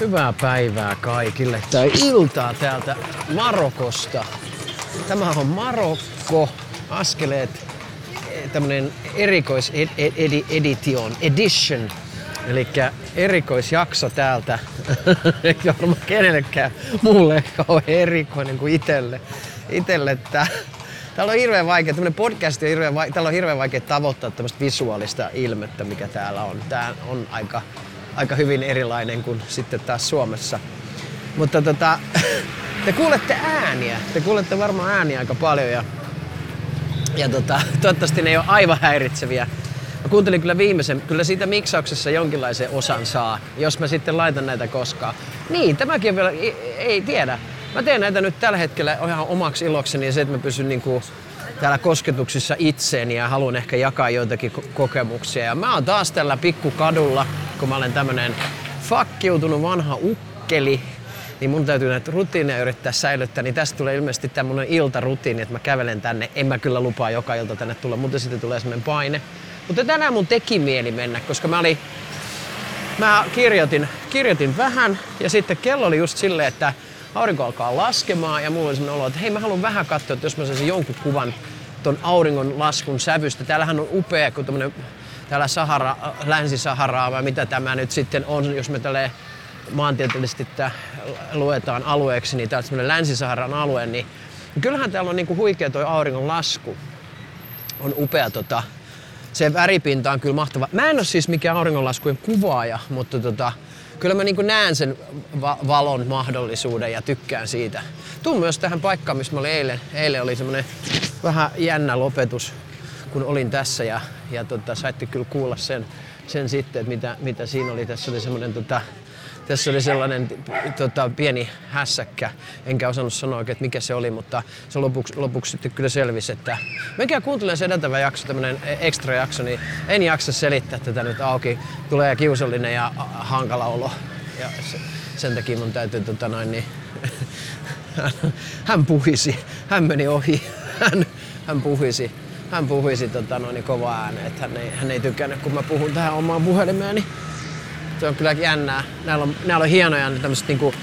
Hyvää päivää kaikille. Tai iltaa täältä Marokosta. Tämä on Marokko. Askeleet tämmönen erikois ed- ed- ed- edition, edition. Eli erikoisjakso täältä. Eikä varmaan kenellekään muulle ole erikoinen kuin itelle. itelle tää. Täällä on hirveän vaikea, tämmönen podcast on hirveän vaikea, täällä on hirveän vaikea tavoittaa tämmöistä visuaalista ilmettä, mikä täällä on. Tää on aika, aika hyvin erilainen kuin sitten taas Suomessa. Mutta tota, te kuulette ääniä. Te kuulette varmaan ääniä aika paljon ja, ja tota, toivottavasti ne ei ole aivan häiritseviä. Mä kuuntelin kyllä viimeisen, kyllä siitä miksauksessa jonkinlaisen osan saa, jos mä sitten laitan näitä koskaan. Niin, tämäkin vielä, ei, ei tiedä. Mä teen näitä nyt tällä hetkellä ihan omaksi ilokseni ja se, että mä pysyn niinku täällä kosketuksissa itseeni ja haluan ehkä jakaa joitakin ko- kokemuksia. Ja mä oon taas tällä pikkukadulla, kun mä olen tämmönen fakkiutunut vanha ukkeli, niin mun täytyy näitä rutiineja yrittää säilyttää, niin tästä tulee ilmeisesti tämmönen iltarutiini, että mä kävelen tänne. En mä kyllä lupaa joka ilta tänne tulla, mutta sitten tulee semmonen paine. Mutta tänään mun teki mieli mennä, koska mä olin mä kirjoitin, kirjoitin vähän ja sitten kello oli just silleen, että aurinko alkaa laskemaan ja mulla oli sellainen olo, että hei mä haluan vähän katsoa, että jos mä saisin jonkun kuvan ton auringon laskun sävystä. Täällähän on upea, kun tämmönen täällä Sahara, Länsi-Saharaa vai mitä tämä nyt sitten on, jos me tälle maantieteellisesti luetaan alueeksi, niin tää on semmoinen Länsi-Saharan alue, niin kyllähän täällä on niinku huikea toi auringon lasku. On upea tota, se väripinta on kyllä mahtava. Mä en ole siis mikään auringonlaskujen kuvaaja, mutta tota, kyllä mä niin näen sen va- valon mahdollisuuden ja tykkään siitä. Tuun myös tähän paikkaan, missä mä olin eilen. Eilen oli semmonen vähän jännä lopetus, kun olin tässä ja, ja tota, saitte kyllä kuulla sen, sen sitten, että mitä, mitä siinä oli. Tässä oli semmonen tota, tässä oli sellainen tota, pieni hässäkkä, enkä osannut sanoa oikein, että mikä se oli, mutta se lopuksi, lopuksi sitten kyllä selvisi, että mikä kuuntelen se edeltävä jakso, tämmöinen extra jakso, niin en jaksa selittää tätä nyt auki. Tulee kiusallinen ja hankala olo. Ja se, sen takia mun täytyy tota noin, niin, hän puhisi, hän meni ohi, hän, hän puhisi, hän puhisi tota noin, niin kova ääneen, että hän ei, hän ei tykännyt, kun mä puhun tähän omaan puhelimeeni se on kyllä jännää. Näillä on, näillä on hienoja tämmöiset niinku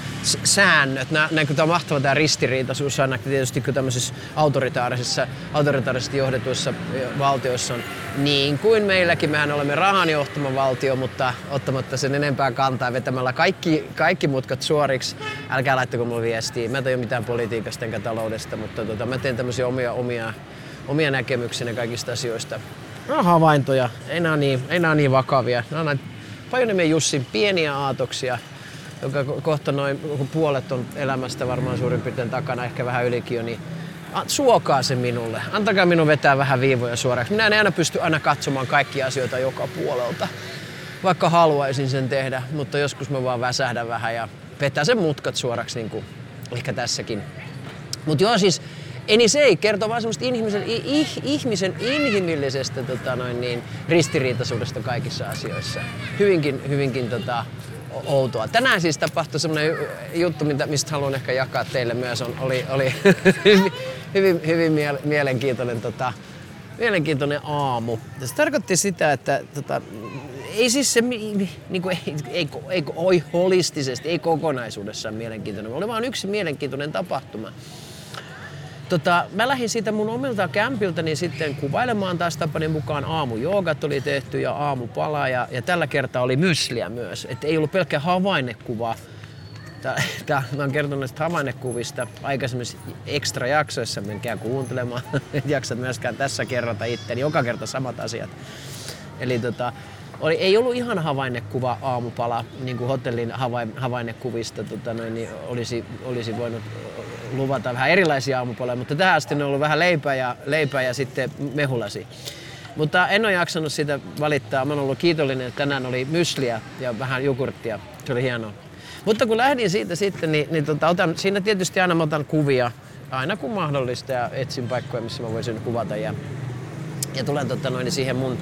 säännöt. Nää, nää, tämä on mahtava tämä ristiriitaisuus aina tietysti kun tämmöisissä autoritaarisissa, autoritaarisesti johdetuissa valtioissa on niin kuin meilläkin. Mehän olemme rahan johtama valtio, mutta ottamatta sen enempää kantaa vetämällä kaikki, kaikki mutkat suoriksi. Älkää laittako mulle viestiä. Mä en mitään politiikasta enkä taloudesta, mutta tota, mä teen tämmöisiä omia, omia, omia näkemyksiä kaikista asioista. No havaintoja, ei nää niin, ei nää niin vakavia. Nää on Pajuniemen Jussin pieniä aatoksia, joka ko- kohta noin puolet on elämästä varmaan suurin piirtein takana, ehkä vähän ylikin jo, niin suokaa se minulle. Antakaa minun vetää vähän viivoja suoraksi. Minä en aina pysty aina katsomaan kaikkia asioita joka puolelta, vaikka haluaisin sen tehdä, mutta joskus mä vaan väsähdän vähän ja vetää sen mutkat suoraksi, niin kuin ehkä tässäkin. Mutta joo, siis Eni se ei kertoo vaan semmoista ihmisen, ih, ihmisen inhimillisestä tota noin niin, ristiriitaisuudesta kaikissa asioissa. Hyvinkin, hyvinkin tota, outoa. Tänään siis tapahtui semmoinen juttu, mistä haluan ehkä jakaa teille myös. On, oli oli hyvin, hyvin, hyvin miele- mielenkiintoinen, tota, mielenkiintoinen aamu. Se tarkoitti sitä, että tota, ei siis se, mi- niinku, ei, ei, ei, ei holistisesti, ei kokonaisuudessaan mielenkiintoinen. Oli vaan yksi mielenkiintoinen tapahtuma. Tota, mä lähdin siitä mun omilta kämpiltäni sitten kuvailemaan taas tapani mukaan aamujoogat oli tehty ja aamupala ja, ja tällä kertaa oli mysliä myös. Et ei ollut pelkkä havainnekuva. Tää, tää, mä oon kertonut näistä havainnekuvista aikaisemmissa ekstra jaksoissa, menkää kuuntelemaan. Et jaksat myöskään tässä kerrota itseäni, joka kerta samat asiat. Eli tota, oli, ei ollut ihan havainnekuva aamupala, niin kuin hotellin havain, havainnekuvista tota noin, niin olisi, olisi voinut luvata vähän erilaisia aamupaloja, mutta tähän asti on ollut vähän leipää ja, leipää ja sitten mehulasi. Mutta en ole jaksanut sitä valittaa. Mä oon ollut kiitollinen, että tänään oli mysliä ja vähän jogurttia. Se oli hienoa. Mutta kun lähdin siitä sitten, niin, niin tota, otan, siinä tietysti aina mä otan kuvia, aina kun mahdollista ja etsin paikkoja, missä mä voisin kuvata. Ja, ja tulen tota, noin, siihen mun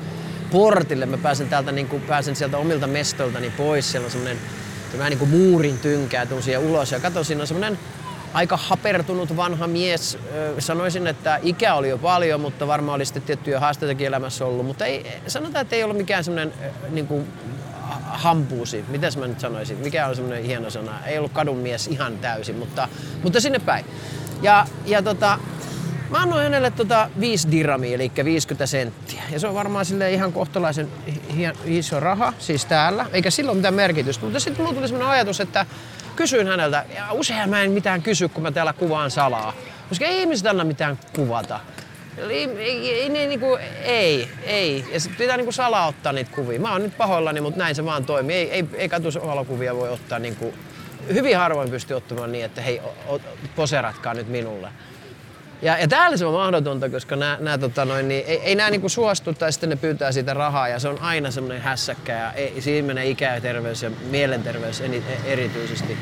portille. Mä pääsen täältä niin kuin, pääsen sieltä omilta mestoiltani pois. Siellä on semmonen se vähän niin kuin muurin tynkää, tuun siihen ulos ja katson, siinä on semmonen aika hapertunut vanha mies. Sanoisin, että ikä oli jo paljon, mutta varmaan oli sitten tiettyjä haasteitakin elämässä ollut. Mutta ei, sanotaan, että ei ollut mikään semmoinen niin kuin hampuusi. Mitäs mä nyt sanoisin? Mikä on semmoinen hieno sana? Ei ollut kadun mies ihan täysin, mutta, mutta sinne päin. Ja, ja tota, Mä annoin hänelle tota 5 dirhamia, eli 50 senttiä. Ja se on varmaan sille ihan kohtalaisen iso raha, siis täällä. Eikä sillä ole mitään merkitystä. Mutta sitten mulla tuli sellainen ajatus, että kysyin häneltä, ja usein mä en mitään kysy, kun mä täällä kuvaan salaa. Koska ei ihmiset anna mitään kuvata. Ei, ei, ei, niin kuin, ei, ei. Ja sit pitää niin salaa ottaa niitä kuvia. Mä oon nyt pahoillani, mutta näin se vaan toimii. Ei, ei, ei katusvalokuvia voi ottaa niin kuin, hyvin harvoin pystyy ottamaan niin, että hei, o, poseratkaa nyt minulle. Ja, ja täällä se on mahdotonta, koska nää, nää, tota noin, niin, ei, ei nämä niinku suostu tai sitten ne pyytää siitä rahaa ja se on aina semmoinen hässäkkä ja ei, siinä menee ikä ja terveys ja mielenterveys e, erityisesti.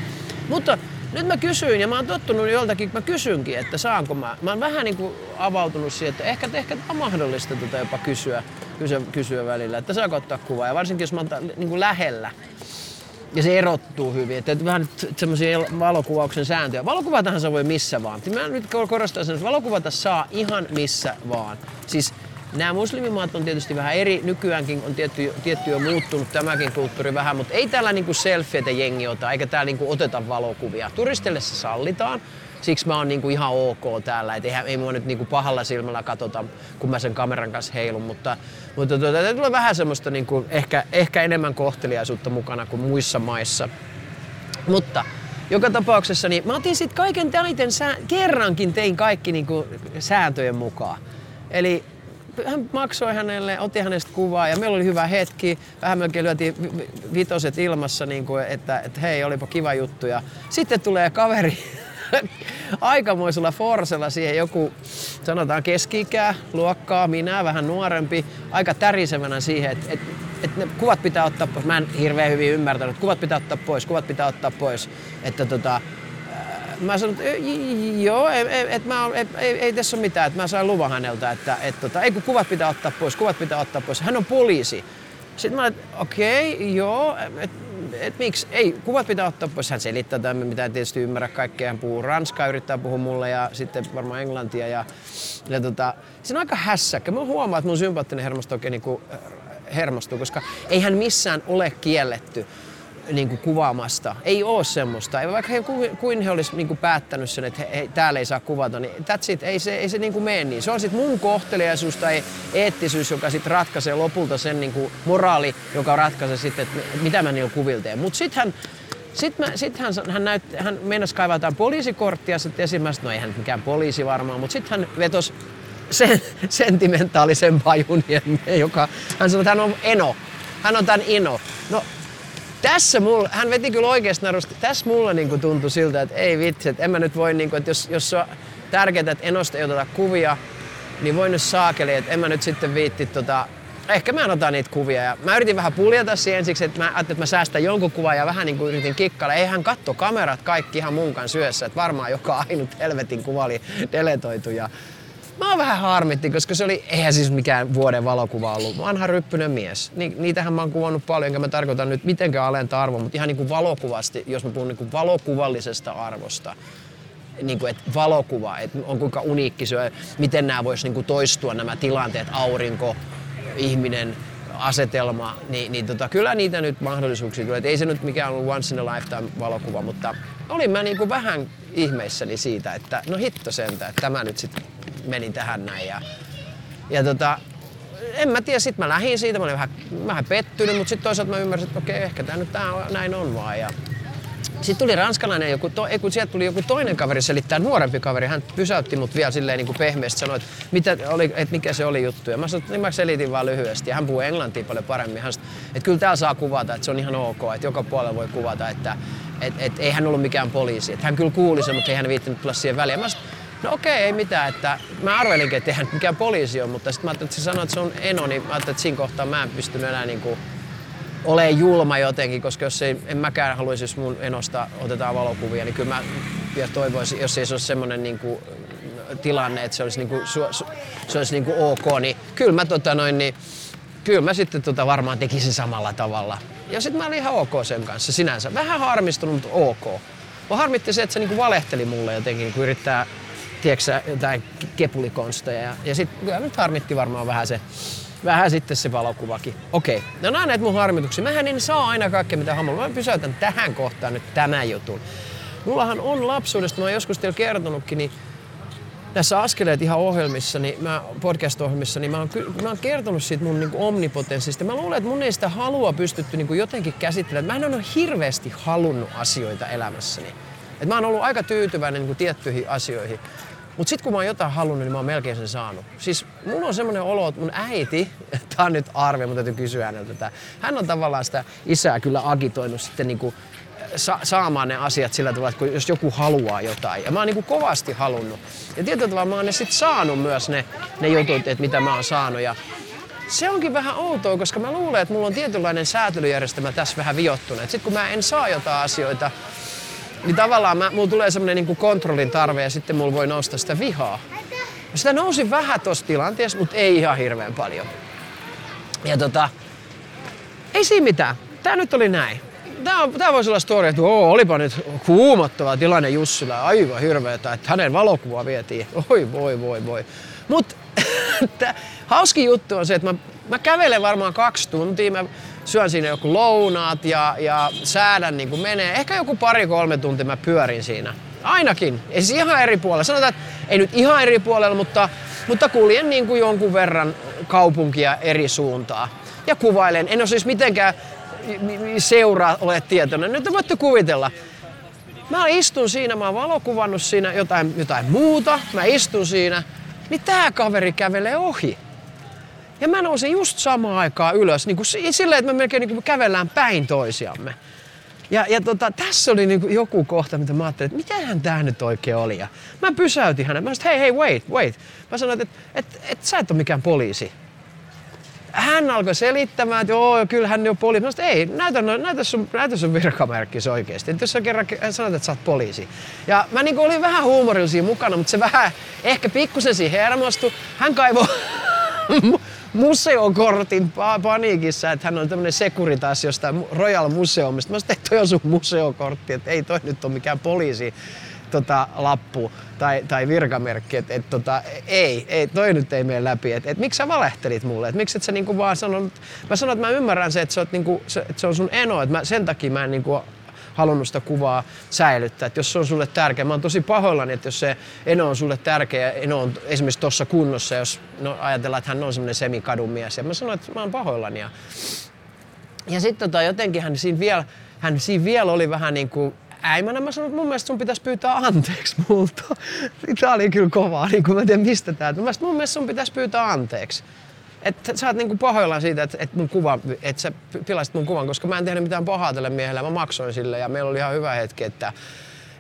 Mutta nyt mä kysyin ja mä oon tottunut joltakin, mä kysynkin, että saanko mä. Mä oon vähän niin kuin avautunut siihen, että ehkä, ehkä on mahdollista tota jopa kysyä, kysyä, kysyä välillä, että saako ottaa kuvaa. Ja varsinkin jos mä oon niin kuin lähellä, ja se erottuu hyvin. Että vähän semmoisia valokuvauksen sääntöjä. Valokuvatahan se voi missä vaan. Mä nyt korostan sen, että valokuvata saa ihan missä vaan. Siis Nämä muslimimaat on tietysti vähän eri, nykyäänkin on tietty, tietty jo muuttunut tämäkin kulttuuri vähän, mutta ei täällä niinku selfieitä jengi ota, eikä täällä niinku oteta valokuvia. Turistille se sallitaan, siksi mä oon niinku ihan ok täällä, et ei, ei mua nyt niinku pahalla silmällä katsota, kun mä sen kameran kanssa heilun, mutta, mutta tuota, tulee vähän semmoista niinku ehkä, ehkä enemmän kohteliaisuutta mukana kuin muissa maissa. Mutta joka tapauksessa niin mä otin sitten kaiken täiten, sää, kerrankin tein kaikki niinku sääntöjen mukaan. Eli hän maksoi hänelle, otti hänestä kuvaa ja meillä oli hyvä hetki. Vähän melkein lyötiin vitoset ilmassa, niin kuin, että, että hei, olipa kiva juttu. Ja sitten tulee kaveri aikamoisella forsella siihen joku, sanotaan keski luokkaa, minä vähän nuorempi, aika tärisevänä siihen, että, että, että ne kuvat pitää ottaa pois. Mä en hirveän hyvin ymmärtänyt, kuvat pitää ottaa pois, kuvat pitää ottaa pois. Että tota, mä sanoin, että joo, ei, ei, et mä, ei, ei, ei tässä ole mitään, että mä sain luvan häneltä, että et, tota, ei kun kuvat pitää ottaa pois, kuvat pitää ottaa pois. Hän on poliisi. Sitten mä olin, että okei, okay, joo, että et miksi, ei, kuvat pitää ottaa pois. Hän selittää tämän, mitä tietysti ymmärrä kaikkea. Hän puhuu ranskaa, yrittää puhua mulle ja sitten varmaan englantia. Ja, ja tota, se on aika hässäkkä. Mä huomaan, että mun sympaattinen hermosto oikein niin hermostuu, koska eihän missään ole kielletty niin kuin kuvaamasta. Ei ole semmoista. Vaikka he, kuin he olisi niin päättänyt sen, että he, he, täällä ei saa kuvata, niin that's it. Ei se, ei se niin kuin mene niin. Se on sitten mun kohteliaisuus tai eettisyys, joka sitten ratkaisee lopulta sen niin kuin moraali, joka ratkaisee sitten, että mitä mä niillä kuvilla teen. Mutta sitten hän, sitten sit hän, hän, näyt, hän meinasi kaivaa poliisikorttia, sitten ensimmäistä, no ei hän mikään poliisi varmaan, mutta sitten hän vetosi sen sentimentaalisen pajun, joka hän sanoi, että hän on eno. Hän on tämän ino. No tässä mulla, hän veti kyllä oikeasti narusta. Tässä mulla niinku tuntui siltä, että ei vitsi, että en mä nyt voi, niinku, että jos, jos on tärkeää, että enosta ei oteta kuvia, niin voin nyt saakeli, että en mä nyt sitten viitti tota, ehkä mä en ota niitä kuvia. Ja mä yritin vähän puljata siihen ensiksi, että mä ajattelin, että mä säästän jonkun kuvan ja vähän niin kuin yritin kikkailla. Eihän katto kamerat kaikki ihan mun kanssa syössä, että varmaan joka ainut helvetin kuva oli deletoitu. Ja Mä vähän harmitti, koska se oli, eihän siis mikään vuoden valokuva ollut, vanha ryppynen mies. Ni, niitähän mä oon kuvannut paljon, enkä mä tarkoitan nyt mitenkään alentaa arvoa, mutta ihan niin kuin valokuvasti, jos mä puhun niin kuin valokuvallisesta arvosta, niin kuin, että valokuva, että on kuinka uniikki se miten nämä vois niin toistua nämä tilanteet, aurinko, ihminen, asetelma, niin, niin tota, kyllä niitä nyt mahdollisuuksia tulee. Et ei se nyt mikään ollut once in a lifetime valokuva, mutta olin mä niin kuin vähän ihmeissäni siitä, että no hitto sentä, että tämä nyt sitten meni tähän näin. Ja, ja tota, en mä tiedä, sit mä lähdin siitä, mä olin vähän, vähän pettynyt, mutta sitten toisaalta mä ymmärsin, että okei, ehkä tämä nyt tää on, näin on vaan. Ja sitten tuli ranskalainen, joku to, kun sieltä tuli joku toinen kaveri selittää, nuorempi kaveri, hän pysäytti mut vielä silleen niin kuin pehmeästi, sanoi, että, mitä oli, että mikä se oli juttu. Ja mä sanoin, niin mä selitin vaan lyhyesti. Ja hän puhuu englantia paljon paremmin. Hän sanoi, että kyllä täällä saa kuvata, että se on ihan ok, että joka puolella voi kuvata, että et, et, ei hän ollut mikään poliisi. Että hän kyllä kuuli sen, mutta ei hän viittinyt tulla siihen väliin. Mä sanoin, no okei, ei mitään. Että mä arvelinkin, että eihän mikään poliisi ole, mutta sitten mä ajattelin, että se sanoi, että se on eno, niin mä ajattelin, että siinä kohtaa mä en pystynyt enää niin kuin ole julma jotenkin, koska jos ei, en mäkään haluaisi, jos mun enosta otetaan valokuvia, niin kyllä mä vielä toivoisin, jos ei se olisi semmoinen niin kuin, tilanne, että se olisi, niin kuin, se olisi niin kuin ok, niin kyllä mä, tota noin, niin, kyllä mä sitten tota varmaan tekisin samalla tavalla. Ja sitten mä olin ihan ok sen kanssa sinänsä. Vähän harmistunut, mutta ok. Mä harmitti se, että se niinku valehteli mulle jotenkin, kun yrittää, tiedätkö jotain kepulikonsteja. Ja, ja sitten kyllä nyt harmitti varmaan vähän se, Vähän sitten se valokuvakin. Okei, no nämä näitä mun harmituksia. Mähän en saa aina kaikkea mitä haluan. Mä pysäytän tähän kohtaan nyt tämän jutun. Mullahan on lapsuudesta, mä oon joskus teille kertonutkin, niin näissä askeleet ihan ohjelmissa, niin mä, podcast-ohjelmissa, niin mä oon, mä oon kertonut siitä mun niin omnipotenssista. Mä luulen, että mun ei sitä halua pystytty niin jotenkin käsittelemään. Mä en ole hirveästi halunnut asioita elämässäni. Et mä oon ollut aika tyytyväinen niin tiettyihin asioihin. Mutta sitten kun mä oon jotain halunnut, niin mä oon melkein sen saanut. Siis mulla on semmoinen olo, että mun äiti, tää on nyt arve, mutta täytyy kysyä häneltä tätä. Hän on tavallaan sitä isää kyllä agitoinut sitten niinku sa- saamaan ne asiat sillä tavalla, että jos joku haluaa jotain. Ja mä oon niin kuin kovasti halunnut. Ja tietyllä tavalla mä oon ne sit saanut myös ne, ne jutut, että mitä mä oon saanut. Ja se onkin vähän outoa, koska mä luulen, että mulla on tietynlainen säätelyjärjestelmä tässä vähän viottunut. Sitten kun mä en saa jotain asioita, niin tavallaan mä, mulla tulee semmoinen niin kontrollin tarve ja sitten mulla voi nousta sitä vihaa. Sitä nousi vähän tuossa tilanteessa, mutta ei ihan hirveän paljon. Ja tota, ei siinä mitään. Tää nyt oli näin tämä, tämä voisi olla story, että oo, olipa nyt kuumottava tilanne Jussilla, aivan hirveetä, että hänen valokuvaa vietiin. Oi voi voi voi. Mutta hauski juttu on se, että mä, mä kävelen varmaan kaksi tuntia, mä syön siinä joku lounaat ja, ja säädän niin kuin menee. Ehkä joku pari-kolme tuntia mä pyörin siinä. Ainakin. Ei siis ihan eri puolella. Sanotaan, että ei nyt ihan eri puolella, mutta, mutta kuljen niin kuin jonkun verran kaupunkia eri suuntaa. Ja kuvailen. En ole siis mitenkään seuraa olet tietoinen. Nyt voitte kuvitella. Mä istun siinä, mä oon valokuvannut siinä jotain, jotain muuta, mä istun siinä, niin tää kaveri kävelee ohi. Ja mä nousin just samaan aikaan ylös, niin kuin silleen, että me melkein niin kuin kävellään päin toisiamme. Ja, ja tota, tässä oli niin kuin joku kohta, mitä mä ajattelin, että mitähän tää nyt oikein oli. Ja mä pysäytin hänet. Mä sanoin, hei, hei, wait, wait. Mä sanoin, että, että, että, että sä et ole mikään poliisi hän alkoi selittämään, että joo, kyllä hän on poliisi. Mä sanoin, ei, näytä, näytä, sun, näytä sun virkamerkki oikeasti. Että jos sä kerran sanot, että sä oot poliisi. Ja mä niin olin vähän huumorilla mukana, mutta se vähän ehkä pikkusen siihen hermostui. Hän kaivoi museokortin paniikissa, että hän on tämmöinen sekuritas jostain Royal Museumista. Mä sanoin, että toi on sun museokortti, että ei toi nyt ole mikään poliisi tota, lappu tai, tai virkamerkki, että et, tota, ei, ei, toi nyt ei mene läpi. Että et, miksi sä valehtelit mulle? Että miksi et sä niinku vaan sanonut, mä sanon, että mä ymmärrän se, että, oot, niinku, se, että se on sun eno, että sen takia mä en niinku, halunnut sitä kuvaa säilyttää. Että jos se on sulle tärkeä, mä oon tosi pahoillani, että jos se Eno on sulle tärkeä Eno on esimerkiksi tuossa kunnossa, jos no, ajatellaan, että hän on semmoinen semikadun mies. Ja mä sanoin, että mä oon pahoillani. Ja, ja sitten tota, jotenkin hän siinä vielä, hän siinä vielä oli vähän niin kuin äimänä mä sanoin, että mun mielestä sun pitäisi pyytää anteeksi multa. Tää oli kyllä kovaa, niin kuin mä en tiedä mistä tää. Mun mielestä, mun mielestä sun pitäisi pyytää anteeksi. Että sä oot niinku pahoillaan siitä, että, että, mun kuva, että sä pilasit mun kuvan, koska mä en tehnyt mitään pahaa tälle miehelle. Mä maksoin sille ja meillä oli ihan hyvä hetki. Että...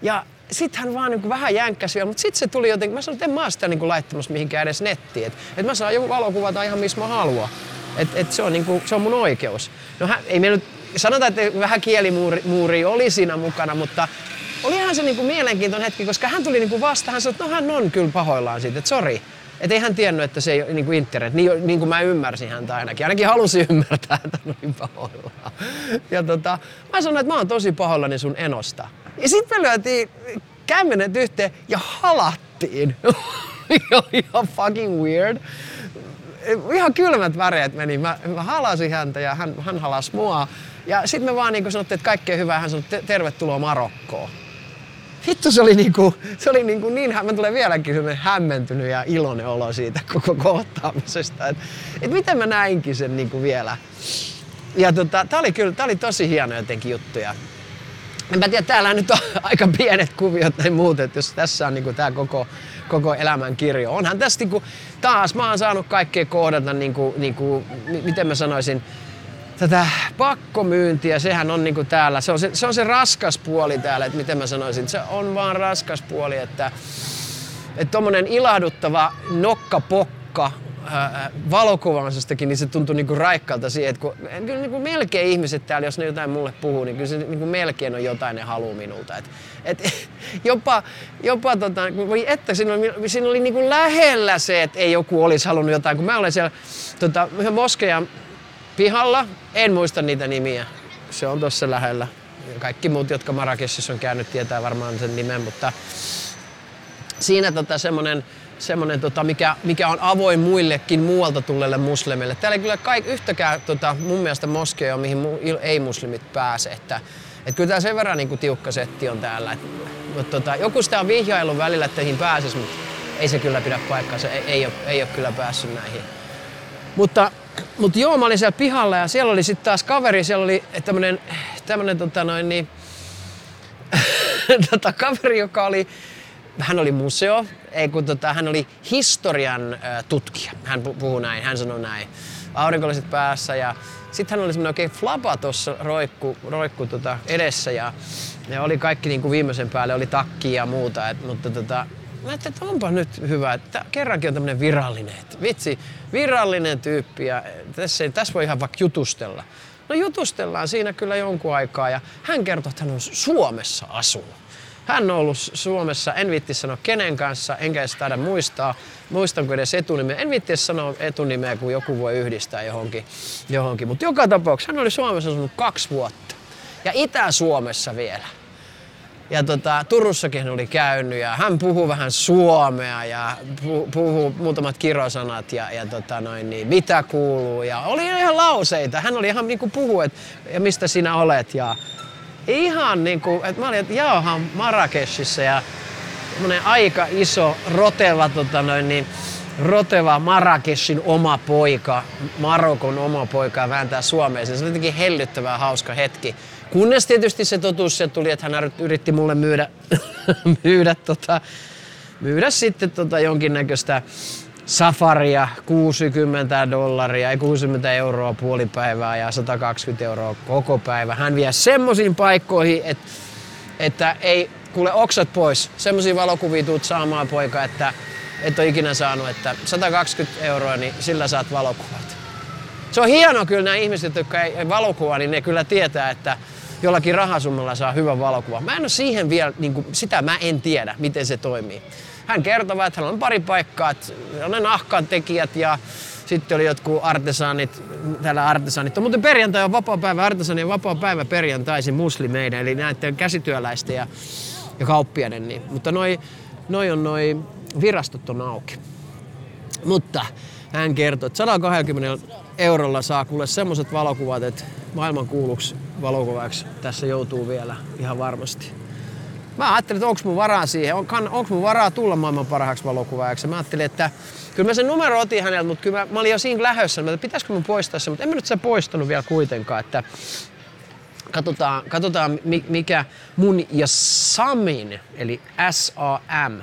Ja sit hän vaan niinku vähän jänkkäsi mutta sitten se tuli jotenkin, mä sanoin, että en mä sitä niinku laittamassa mihinkään edes nettiin. Että et mä saan joku valokuvata ihan missä mä haluan. Että et se, on niinku, se on mun oikeus. No hän, ei me nyt sanotaan, että vähän kielimuuri oli siinä mukana, mutta olihan se niin kuin mielenkiintoinen hetki, koska hän tuli niin kuin vastaan, hän sanoi, että no hän on kyllä pahoillaan siitä, että sori. Että ei hän tiennyt, että se ei niin kuin internet, niin, niin kuin mä ymmärsin häntä ainakin. Ainakin halusin ymmärtää, että hän oli pahoillaan. Ja tota, mä sanoin, että mä oon tosi pahoillani sun enosta. Ja sitten me lyötiin kämmenet yhteen ja halattiin. ihan fucking weird ihan kylmät väreet meni. Mä, mä halasin häntä ja hän, hän halasi mua. Ja sitten me vaan niin sanottiin, että kaikkea hyvää. Hän sanoi, tervetuloa Marokkoon. Hitto se oli, niinku, se oli niinku niin, mä tulee vieläkin semmoinen hämmentynyt ja iloinen olo siitä koko kohtaamisesta. Että et miten mä näinkin sen niinku vielä. Ja tota, tää oli kyllä, tää oli tosi hieno jotenkin juttuja. En mä tiedä, täällä nyt on aika pienet kuviot tai muut, että jos tässä on niinku tää koko, koko elämän kirjo. Onhan tässä niinku, taas, mä oon saanut kaikkea kohdata, niinku, niinku, miten mä sanoisin, tätä pakkomyyntiä, sehän on niinku täällä, se on se, se on se raskas puoli täällä, että miten mä sanoisin, se on vaan raskas puoli, että että tommonen ilahduttava nokkapokka valokuvaamisestakin, niin se tuntui niinku raikkalta siihen, että kun, kyllä niinku melkein ihmiset täällä, jos ne jotain mulle puhuu, niin kyllä se niinku melkein on jotain ne haluu minulta. Et, et, jopa, jopa tota, että siinä oli, siinä oli niinku lähellä se, että ei joku olisi halunnut jotain, kun mä olen siellä tota, Moskejan pihalla. En muista niitä nimiä. Se on tuossa lähellä. Kaikki muut, jotka Marrakeshissa on käynyt, tietää varmaan sen nimen, mutta siinä tota semmonen semmoinen, tota, mikä, mikä on avoin muillekin muualta tulleille muslimeille. Täällä ei kyllä kaik, yhtäkään tota, mun mielestä moskeja mihin mu, ei-muslimit pääse. Että, et kyllä tää sen verran niin kuin, tiukka setti on täällä. Et, mutta tota, joku sitä on vihjaillut välillä, että teihin pääsisi, mutta ei se kyllä pidä paikkaansa. Ei, ei, ole, ei ole kyllä päässyt näihin. Mutta, mutta joo, mä olin siellä pihalla ja siellä oli sitten taas kaveri, siellä oli tämmönen, tämmönen tota noin niin, tota, kaveri, joka oli, hän oli museo, ei kun tota, hän oli historian äh, tutkija. Hän puhuu näin, hän sanoi näin. Aurinkolliset päässä ja sitten hän oli semmoinen oikein flapa tuossa roikku, roikku tota edessä ja ne oli kaikki niin kuin viimeisen päälle, oli takki ja muuta. Et, mutta tota, mä ajattelin, että onpa nyt hyvä, että kerrankin on tämmöinen virallinen. Että vitsi, virallinen tyyppi ja tässä, tässä voi ihan vaikka jutustella. No jutustellaan siinä kyllä jonkun aikaa ja hän kertoi, että hän on Suomessa asunut. Hän on ollut Suomessa, en viitti sanoa kenen kanssa, enkä edes taida muistaa, muistanko edes etunimeä. En viitti sanoa etunimeä, kun joku voi yhdistää johonkin. johonkin. Mutta joka tapauksessa hän oli Suomessa asunut kaksi vuotta. Ja Itä-Suomessa vielä. Ja tota, Turussakin hän oli käynyt ja hän puhuu vähän suomea ja puhuu, muutamat kirosanat ja, ja tota noin, niin, mitä kuuluu. Ja oli ihan lauseita. Hän oli ihan niinku puhu, että mistä sinä olet. Ja ihan niinku, että mä olin, että jauhan Marrakeshissa ja aika iso roteva tota noin, niin, roteva Marrakeshin oma poika, Marokon oma poika vääntää Suomeen. Se on jotenkin hellyttävää hauska hetki. Kunnes tietysti se totuus se tuli, että hän yritti mulle myydä, myydä, tota, myydä sitten tota jonkinnäköistä safaria 60 dollaria, ei 60 euroa puolipäivää ja 120 euroa koko päivä. Hän vie semmoisiin paikkoihin, että, että ei kuule oksat pois. Semmoisia valokuvia tuut saamaan poika, että et ole ikinä saanut, että 120 euroa, niin sillä saat valokuvat. Se on hienoa kyllä nämä ihmiset, jotka ei valokuvaa, niin ne kyllä tietää, että jollakin rahasummalla saa hyvän valokuvan. Mä en ole siihen vielä, niin kuin, sitä mä en tiedä, miten se toimii. Hän kertoo, että hän on pari paikkaa, että on ne nahkan tekijät ja sitten oli jotkut artesaanit, täällä artesaanit mutta perjantai on vapaa päivä, artesaanien vapaa päivä perjantaisin muslimeiden, eli näiden käsityöläisten ja, ja kauppiaiden. Niin. Mutta noi, noi on noi virastot on auki. Mutta hän kertoi, että 120 eurolla saa kuule semmoset valokuvat, että maailman kuuluksi valokuvaksi tässä joutuu vielä ihan varmasti. Mä ajattelin, että onko mun varaa siihen, on, onko mun varaa tulla maailman parhaaksi valokuvaajaksi. Mä ajattelin, että kyllä mä sen numero otin häneltä, mutta kyllä mä, mä olin jo siinä lähössä, että pitäisikö mun poistaa se, mutta en mä nyt sitä poistanut vielä kuitenkaan, että katsotaan, katsotaan mikä mun ja Samin, eli S-A-M,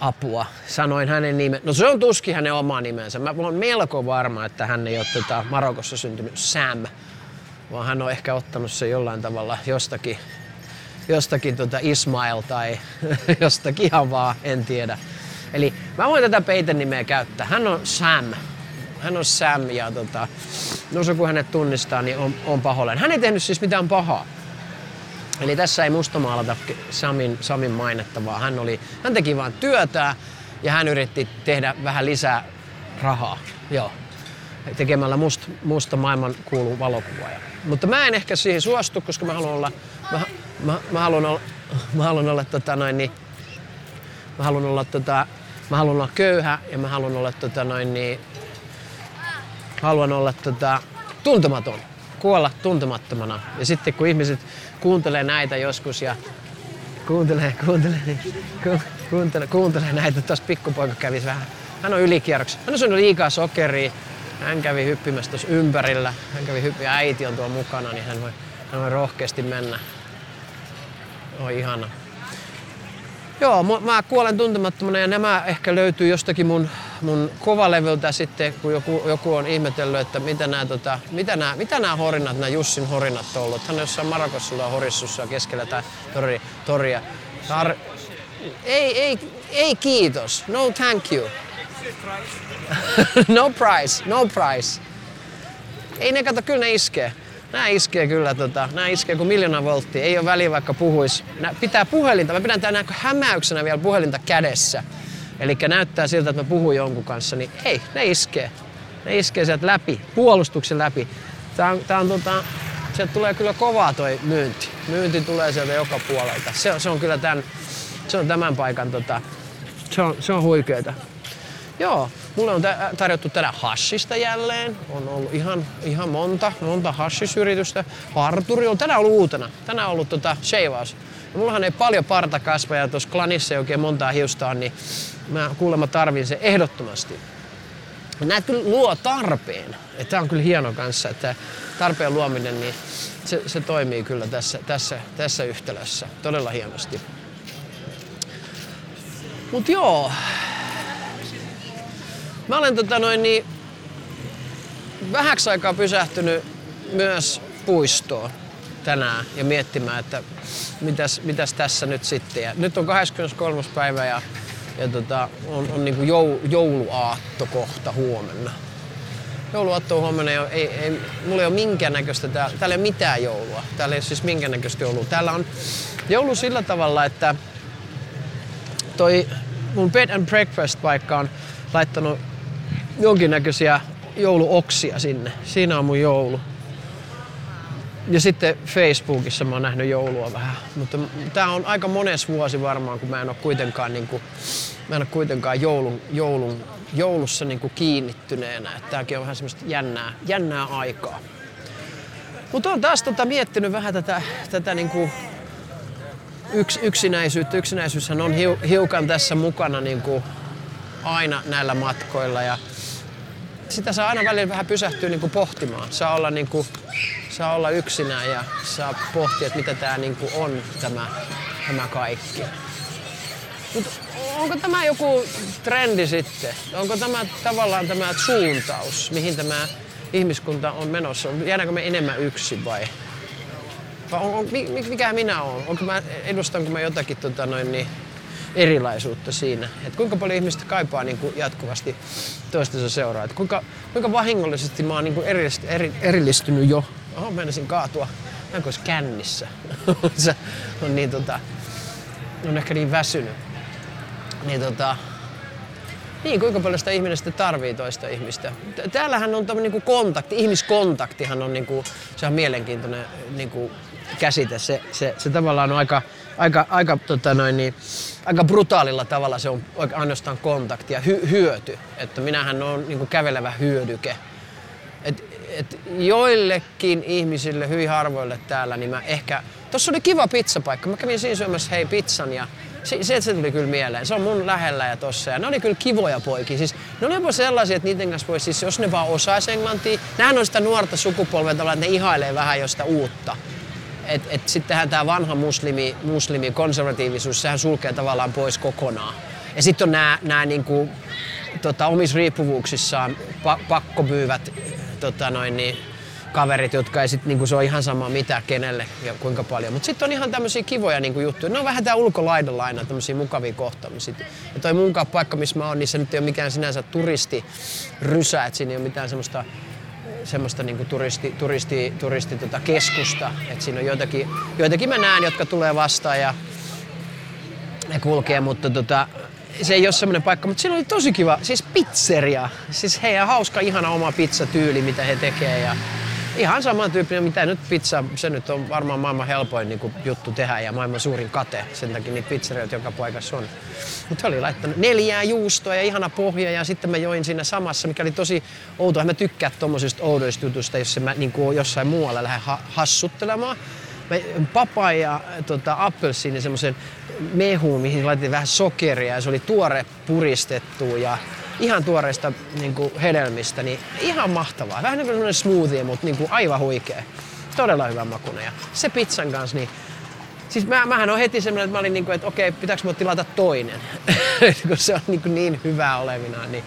apua. Sanoin hänen nimen. No se on tuski hänen oma nimensä. Mä olen melko varma, että hän ei ole tota Marokossa syntynyt Sam, vaan hän on ehkä ottanut se jollain tavalla jostakin, jostakin tota Ismail tai jostakin ihan vaan, en tiedä. Eli mä voin tätä peitenimeä käyttää. Hän on Sam. Hän on Sam ja tota, no se kun hänet tunnistaa, niin on, on pahoillani. Hän ei tehnyt siis mitään pahaa. Eli tässä ei mustamaalata Samin, Samin mainetta, vaan hän, oli, hän teki vain työtä ja hän yritti tehdä vähän lisää rahaa. Joo tekemällä must, musta maailman kuulu valokuvaaja. Mutta mä en ehkä siihen suostu, koska mä haluan olla, mä, mä, mä haluan olla, mä haluan olla tota noin niin, mä haluan olla tota, mä haluan olla köyhä ja mä haluan olla tota noin niin, haluan olla tota, tuntematon, kuolla tuntemattomana. Ja sitten kun ihmiset kuuntelee näitä joskus ja kuuntelee, kuuntelee, ku, kuuntelee, kuuntelee näitä, tuossa pikkupoika kävisi vähän. Hän on ylikierroksessa. Hän on syönyt liikaa sokeria, hän kävi hyppimässä tuossa ympärillä. Hän kävi hyppiä, äiti on tuolla mukana, niin hän voi, hän voi rohkeasti mennä. Oi ihana. Joo, mä kuolen tuntemattomana ja nämä ehkä löytyy jostakin mun, mun kovalevyltä sitten, kun joku, joku on ihmetellyt, että mitä nämä, tota, mitä nämä, mitä nämä horinat, nämä Jussin horinat on ollut. Hän on jossain Marokossa horissussa keskellä tai tori, toria. Tar- ei, ei, ei kiitos. No thank you. No price, no price. Ei ne kato, kyllä ne iskee. Nää iskee kyllä, tota, nää iskee kuin miljoona volttia. Ei ole väliä vaikka puhuis. Nää pitää puhelinta, mä pidän tää hämäyksenä vielä puhelinta kädessä. Eli näyttää siltä, että mä puhun jonkun kanssa, niin ei, ne iskee. Ne iskee sieltä läpi, puolustuksen läpi. Tää on, tää on tota, sieltä tulee kyllä kovaa toi myynti. Myynti tulee sieltä joka puolelta. Se, se on kyllä tämän, se on tämän paikan tota, Se on, se on huikeeta. Joo, mulle on tarjottu tänään hashista jälleen. On ollut ihan, ihan monta, monta hashisyritystä. Parturi on tänään ollut uutena. Tänään on ollut tota sheivaus. Ja mullahan ei paljon parta kasva ja tuossa klanissa ei oikein montaa hiusta niin mä kuulemma tarvin sen ehdottomasti. Näet kyllä luo tarpeen. Tämä on kyllä hieno kanssa, että tarpeen luominen, niin se, se toimii kyllä tässä, tässä, tässä yhtälössä todella hienosti. Mut joo, Mä olen tota noin niin, vähäksi aikaa pysähtynyt myös puistoon tänään ja miettimään, että mitäs, mitäs tässä nyt sitten. Ja nyt on 23. päivä ja, ja tota, on, on niin kuin jou, jouluaatto kohta huomenna. Jouluaatto on huomenna ja ei, ei, mulla ei ole minkäännäköistä, täällä, täällä ei ole mitään joulua. Täällä ei ole siis minkäännäköistä joulua. Täällä on joulu sillä tavalla, että toi mun bed and breakfast paikka on laittanut jonkinnäköisiä jouluoksia sinne. Siinä on mun joulu. Ja sitten Facebookissa mä oon nähnyt joulua vähän. Mutta tää on aika mones vuosi varmaan, kun mä en ole kuitenkaan, niin kuin, mä en ole kuitenkaan joulun, joulun, joulussa niin kuin kiinnittyneenä. Että tääkin on vähän semmoista jännää, jännää aikaa. Mutta oon taas tota miettinyt vähän tätä, tätä niin kuin yks, yksinäisyyttä. Yksinäisyyshän on hiukan tässä mukana niin kuin aina näillä matkoilla. Ja sitä saa aina välillä vähän pysähtyä niin kuin pohtimaan. Saa olla, niin kuin, saa olla yksinään ja saa pohtia, että mitä tämä niin kuin on tämä, tämä kaikki. Mut onko tämä joku trendi sitten? Onko tämä tavallaan tämä suuntaus, mihin tämä ihmiskunta on menossa? Jäädäänkö me enemmän yksin vai? vai on, on, mikä minä olen? Onko mä, edustanko mä jotakin tota noin, niin, erilaisuutta siinä. Että kuinka paljon ihmiset kaipaa niin kuin jatkuvasti toistensa seuraa. Että kuinka, kuinka vahingollisesti mä oon niin kuin erillist, eri, erillistynyt jo. Oho, menisin kaatua. Mä en kännissä. Se on niin tota, on ehkä niin väsynyt. Niin tota, niin, kuinka paljon sitä ihminen sitten tarvii toista ihmistä. Täällähän on tämmöinen niin kontakti, ihmiskontaktihan on niin kuin, se on mielenkiintoinen niin kuin käsite. Se, se, se tavallaan on aika, aika, aika, tota noin, niin, aika brutaalilla tavalla se on ainoastaan kontakti ja hy, hyöty. Että minähän on niin kävelevä hyödyke. Et, et joillekin ihmisille, hyvin harvoille täällä, niin mä ehkä... Tuossa oli kiva pizzapaikka. Mä kävin siinä syömässä hei pizzan ja se, se, se tuli kyllä mieleen. Se on mun lähellä ja tossa. Ja ne oli kyllä kivoja poikia. Siis, ne oli jopa sellaisia, että niiden kanssa voisi, siis jos ne vaan osaisi englantia. Nämähän on sitä nuorta sukupolvea tavallaan, että ne ihailee vähän josta uutta. Et, et sittenhän tämä vanha muslimi, muslimi konservatiivisuus, sehän sulkee tavallaan pois kokonaan. Ja sitten on nämä, niinku, tota, omissa riippuvuuksissaan pa, pakkomyyvät tota noin, niin, kaverit, jotka ei sit, niinku, se on ihan sama mitä, kenelle ja kuinka paljon. Mutta sitten on ihan tämmöisiä kivoja niinku, juttuja. Ne on vähän tää ulkolaidalla aina tämmöisiä mukavia kohtaamisia. Ja toi mun paikka, missä mä oon, niin se nyt ei ole mikään sinänsä turistirysä, että siinä ei ole mitään semmoista semmoista niin kuin turisti, turisti, turisti tota keskusta. Et siinä on joitakin, joitakin mä näen, jotka tulee vastaan ja ne kulkee, mutta tota, se ei ole semmoinen paikka, mutta siinä oli tosi kiva, siis pizzeria. Siis heidän hauska, ihana oma pizzatyyli, mitä he tekee ja ihan samantyyppinen, mitä nyt pizza, se nyt on varmaan maailman helpoin niin kuin, juttu tehdä ja maailman suurin kate. Sen takia niitä pizzerioita joka paikassa on. Mutta oli laittanut neljää juustoa ja ihana pohja ja sitten mä join siinä samassa, mikä oli tosi outoa. Mä tykkään tuommoisista oudoista jutusta, jos mä niin kuin, jossain muualla lähden ha- hassuttelemaan. Mä papa ja tota, appelsiini semmoisen mehuun, mihin laitettiin vähän sokeria ja se oli tuore puristettu ja ihan tuoreista niin kuin hedelmistä, niin ihan mahtavaa. Vähän niin kuin smoothie, mutta niin kuin aivan huikea. Todella hyvä makunen. Ja se pizzan kanssa, niin Siis mä, mähän on heti semmoinen, että mä olin niin kuin, että okei, pitääkö mun tilata toinen? kun se on niin, kuin niin hyvää olevinaan, niin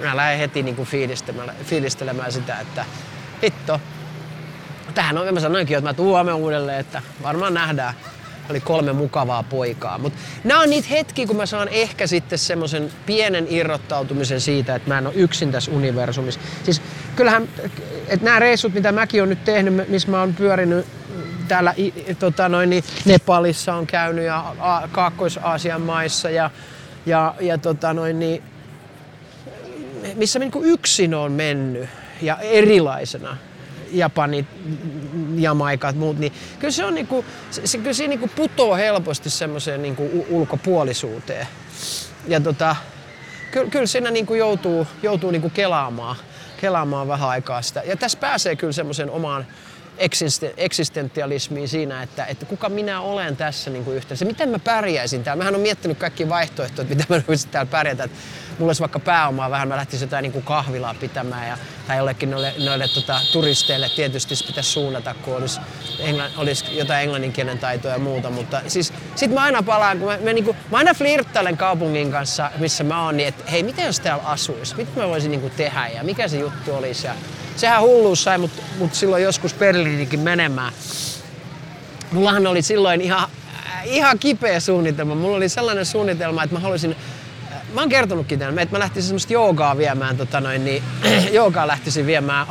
mä lähden heti niin kuin fiilistelemään, fiilistelemään sitä, että hitto. Tähän on, mä sanoinkin, että mä tuon uudelleen, että varmaan nähdään oli kolme mukavaa poikaa. Mutta nämä on niitä hetkiä, kun mä saan ehkä sitten semmoisen pienen irrottautumisen siitä, että mä en ole yksin tässä universumissa. Siis kyllähän, että nämä reissut, mitä mäkin olen nyt tehnyt, missä mä oon pyörinyt täällä tota noin, niin Nepalissa on käynyt ja Kaakkois-Aasian maissa ja, ja, ja tota noin, niin, missä mä niin yksin on mennyt ja erilaisena Japani, Jamaikat, muut, niin kyllä se on niinku, se, se, kyllä siinä niinku putoo helposti semmoiseen niinku ulkopuolisuuteen. Ja tota, kyllä, kyllä siinä niinku joutuu, joutuu niinku kelaamaan, kelaamaan vähän aikaa sitä. Ja tässä pääsee kyllä semmoisen omaan eksistentialismiin siinä, että, että kuka minä olen tässä niin kuin yhteydessä. Miten mä pärjäisin täällä? Mähän on miettinyt kaikki vaihtoehtoja, että miten mä voisin täällä pärjätä. Että mulla olisi vaikka pääomaa vähän, mä lähtisin jotain niin kuin kahvilaa pitämään ja, tai jollekin noille, noille tota, turisteille tietysti pitäisi suunnata, kun olisi, englann, olisi jotain englanninkielen taitoa ja muuta. Mutta siis sit mä aina palaan, kun mä, mä, niin kuin, mä aina flirttailen kaupungin kanssa, missä mä oon, niin että hei, miten jos täällä asuisi? Mitä mä voisin niin kuin tehdä ja mikä se juttu olisi? Ja sehän hulluus sai mut, mut silloin joskus Berliinikin menemään. Mullahan oli silloin ihan, ihan kipeä suunnitelma. Mulla oli sellainen suunnitelma, että mä haluaisin Mä oon kertonutkin tämän, että mä lähtisin semmoista joogaa viemään, tota noin, niin, joogaa lähtisin viemään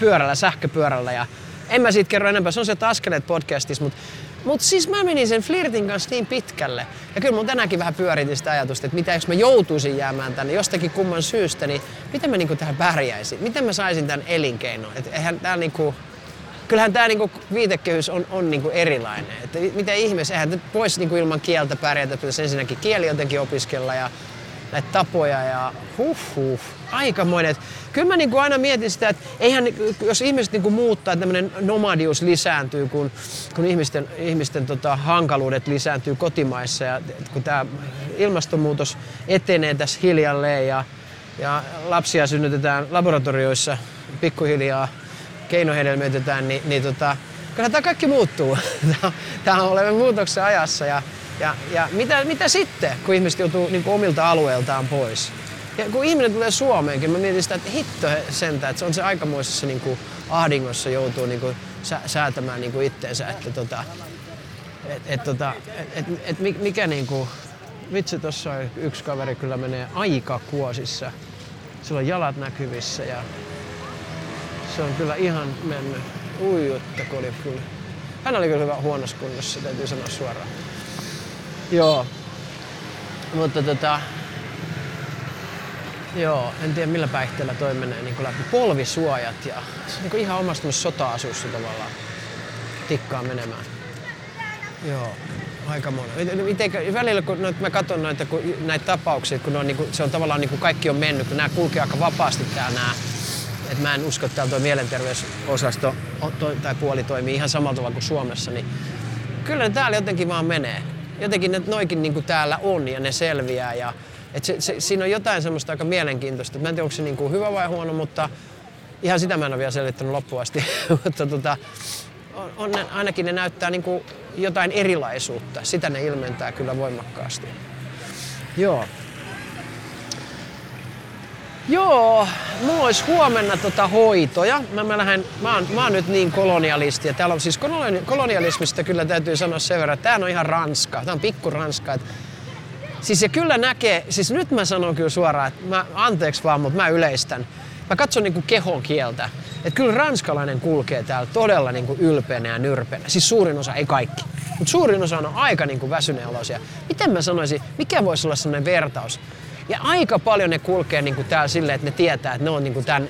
pyörällä, sähköpyörällä ja en mä siitä kerro enempää, se on se Askeleet podcastissa, mutta mutta siis mä menin sen flirtin kanssa niin pitkälle. Ja kyllä mun tänäänkin vähän pyöritin sitä ajatusta, että mitä jos mä joutuisin jäämään tänne jostakin kumman syystä, niin miten mä niinku tähän pärjäisin? Miten mä saisin tämän elinkeinon? Et eihän tää niinku, kyllähän tämä niinku viitekehys on, on niinku erilainen. Että miten ihmeessä, eihän voisi niinku ilman kieltä pärjätä, pitäisi ensinnäkin kieli jotenkin opiskella ja näitä tapoja ja huh huh, aikamoinen. Kyllä mä niin kuin aina mietin sitä, että eihän, jos ihmiset niin kuin muuttaa, tämmöinen nomadius lisääntyy, kun, kun ihmisten, ihmisten tota, hankaluudet lisääntyy kotimaissa ja kun tämä ilmastonmuutos etenee tässä hiljalleen ja, ja lapsia synnytetään laboratorioissa pikkuhiljaa, keinohedelmöitetään, niin, niin tota, kyllä tämä kaikki muuttuu. Tämä on olemme muutoksen ajassa ja ja, ja mitä, mitä sitten, kun ihmiset joutuu niin kuin omilta alueiltaan pois? Ja kun ihminen tulee Suomeenkin, mä mietin sitä, että hitto sentään, että se on se aikamoisessa niin kuin ahdingossa joutuu niin kuin sä, säätämään niin kuin itteensä, että tota, et, et, tota, et, et, et mikä niin kuin, vitsi tuossa yksi kaveri kyllä menee aika kuosissa. Sillä on jalat näkyvissä ja se on kyllä ihan mennyt. Uijutta, kun oli kyllä. Hän oli kyllä hyvä huonossa kunnossa, täytyy sanoa suoraan. Joo. Mutta tota, Joo, en tiedä millä päihteellä toi menee niin läpi. Polvisuojat ja se on niin ihan omasta sota-asussa tavallaan tikkaa menemään. Joo, aika moni. Miten, välillä kun mä katson noita, kun, näitä tapauksia, kun on, niin kuin, se on tavallaan niin kuin kaikki on mennyt, kun nämä kulkee aika vapaasti täällä nämä että mä en usko, että täällä tuo mielenterveysosasto tai puoli toimii ihan samalla tavalla kuin Suomessa, niin kyllä ne täällä jotenkin vaan menee jotenkin ne noikin niin kuin täällä on ja ne selviää. Ja, et se, se, siinä on jotain semmoista aika mielenkiintoista. Mä en tiedä, onko se niin kuin hyvä vai huono, mutta ihan sitä mä en ole vielä selittänyt loppuun asti. mutta tota, on, on, ainakin ne näyttää niin kuin jotain erilaisuutta. Sitä ne ilmentää kyllä voimakkaasti. Joo. Joo, mulla olisi huomenna tota hoitoja. Mä, mä, lähden, mä, oon, mä oon nyt niin kolonialisti. Ja täällä on siis kolonialismista kyllä täytyy sanoa sen verran, että tää on ihan Ranska. Tää on pikku Ranska. Et, siis se kyllä näkee, siis nyt mä sanon kyllä suoraan, että mä, anteeksi vaan, mutta mä yleistän. Mä katson niinku kehon kieltä. Että kyllä ranskalainen kulkee täällä todella niinku ylpeänä ja nyrpeänä. Siis suurin osa, ei kaikki. Mutta suurin osa on aika niinku väsyneen. Miten mä sanoisin, mikä voisi olla sellainen vertaus? Ja aika paljon ne kulkee niin kuin täällä silleen, että ne tietää, että ne on niin kuin tämän,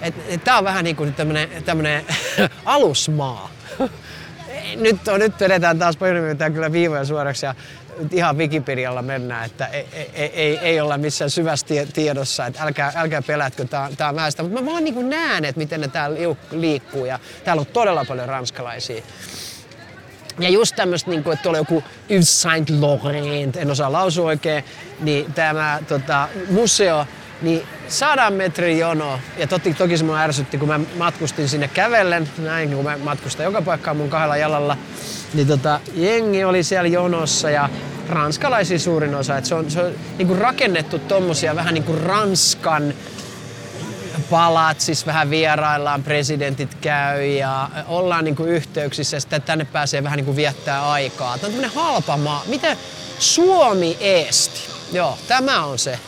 että, että tää on vähän niin kuin tämmönen, tämmönen alusmaa. nyt, on, nyt vedetään taas paljon kyllä viivoja suoraksi ja ihan Wikipedialla mennään, että ei, ei, ei, ei olla missään syvästi tiedossa, että älkää, älkää pelätkö, tämä on väestä. Mutta mä vaan niin näen, että miten ne täällä liikkuu ja täällä on todella paljon ranskalaisia. Ja just tämmöistä, niin että tuolla joku Yves Saint Laurent, en osaa lausua oikein, niin tämä tota, museo, niin sadan metrin jono. Ja toki, toki se mua ärsytti, kun mä matkustin sinne kävellen, näin kun mä matkustan joka paikkaan mun kahdella jalalla. Niin tota, jengi oli siellä jonossa ja ranskalaisia suurin osa. Et se on, se on niin rakennettu tommosia vähän niin kuin Ranskan palatsissa vähän vieraillaan, presidentit käy ja ollaan niin kuin yhteyksissä ja sitten tänne pääsee vähän niin kuin viettää aikaa. Tämä on tämmöinen halpa maa. Miten Suomi Eesti? Joo, tämä on se.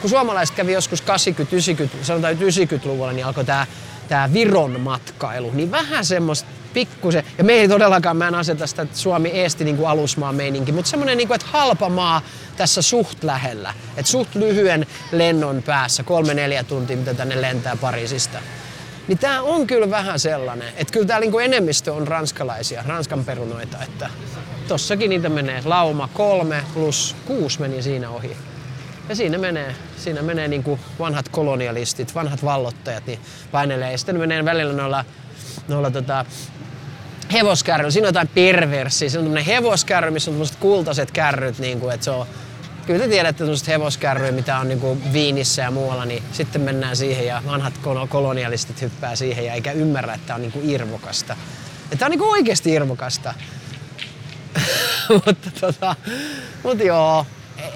Kun suomalaiset kävi joskus 80, 90, sanotaan 90-luvulla, niin alkoi tämä, tämä Viron matkailu. Niin vähän semmoista pikkusen, ja me ei todellakaan, mä en aseta sitä Suomi-Eesti niin kuin alusmaa meininki, mutta semmoinen, niin kuin, että halpa maa tässä suht lähellä. Että suht lyhyen lennon päässä, kolme neljä tuntia, mitä tänne lentää Pariisista. Niin tää on kyllä vähän sellainen, että kyllä täällä niinku enemmistö on ranskalaisia, ranskan perunoita, että tossakin niitä menee lauma kolme plus kuusi meni siinä ohi. Ja siinä menee, siinä menee niinku vanhat kolonialistit, vanhat vallottajat, niin painelee. Ja sitten menee välillä noilla, noilla tota, hevoskärryillä. Siinä on jotain perverssiä. Se on tämmönen hevoskärry, missä on tämmöiset kultaiset kärryt, niin kuin, että se on Kyllä te tiedätte tämmöiset hevoskärryjä, mitä on niinku Viinissä ja muualla, niin sitten mennään siihen ja vanhat kolonialistit hyppää siihen ja eikä ymmärrä, että tämä on niinku irvokasta. Että tämä on niinku oikeasti irvokasta. mutta tota, mut joo,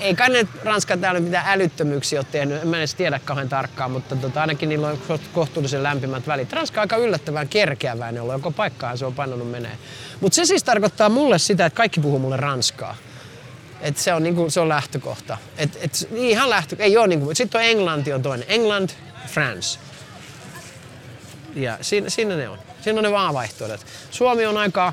ei kai ne Ranska täällä mitään älyttömyyksiä ole tehnyt, en mä edes tiedä kauhean tarkkaan, mutta tota, ainakin niillä on kohtuullisen lämpimät välit. Ranska on aika yllättävän kerkeäväinen ollut, joko paikkaan se on painanut menee. Mutta se siis tarkoittaa mulle sitä, että kaikki puhuu mulle ranskaa. Et se, on niinku, se on lähtökohta. Et, et, ihan lähtö, ei ole niinku, sitten on Englanti on toinen. England, France. Ja siinä, siinä ne on. Siinä on ne vaan vaihtoehdot. Suomi on aika,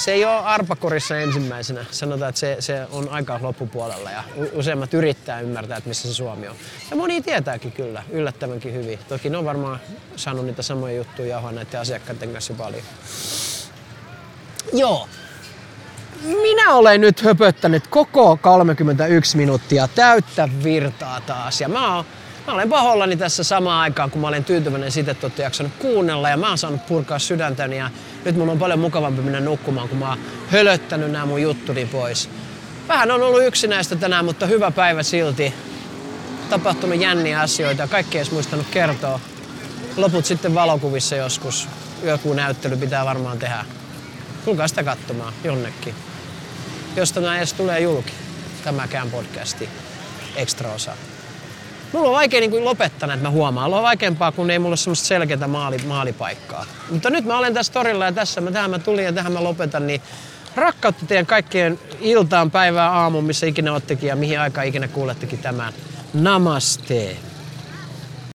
se ei ole arpakorissa ensimmäisenä. Sanotaan, että se, se on aika loppupuolella ja useimmat yrittää ymmärtää, että missä se Suomi on. Ja moni tietääkin kyllä, yllättävänkin hyvin. Toki ne on varmaan saanut niitä samoja juttuja jauhaa näiden asiakkaiden kanssa paljon. Joo, minä olen nyt höpöttänyt koko 31 minuuttia täyttä virtaa taas. Ja mä, oon, mä olen pahollani tässä samaan aikaan, kun mä olen tyytyväinen siitä, että olette jaksanut kuunnella ja mä oon saanut purkaa sydäntäni. Ja nyt mun on paljon mukavampi mennä nukkumaan, kun mä oon hölöttänyt nämä mun juttuni pois. Vähän on ollut yksinäistä tänään, mutta hyvä päivä silti. Tapahtunut jänniä asioita ja kaikki ei muistanut kertoa. Loput sitten valokuvissa joskus. Joku näyttely pitää varmaan tehdä. Tulkaa sitä katsomaan jonnekin josta tämä edes tulee julki, tämäkään podcasti, extra osa. Mulla on vaikea niin lopettaa että mä huomaan. Mulla on vaikeampaa, kun ei mulla ole semmoista selkeää maali, maalipaikkaa. Mutta nyt mä olen tässä torilla ja tässä mä, tähän mä tulin ja tähän mä lopetan, niin rakkautta teidän kaikkien iltaan, päivää, aamuun, missä ikinä oottekin ja mihin aikaan ikinä kuulettekin tämän. Namaste.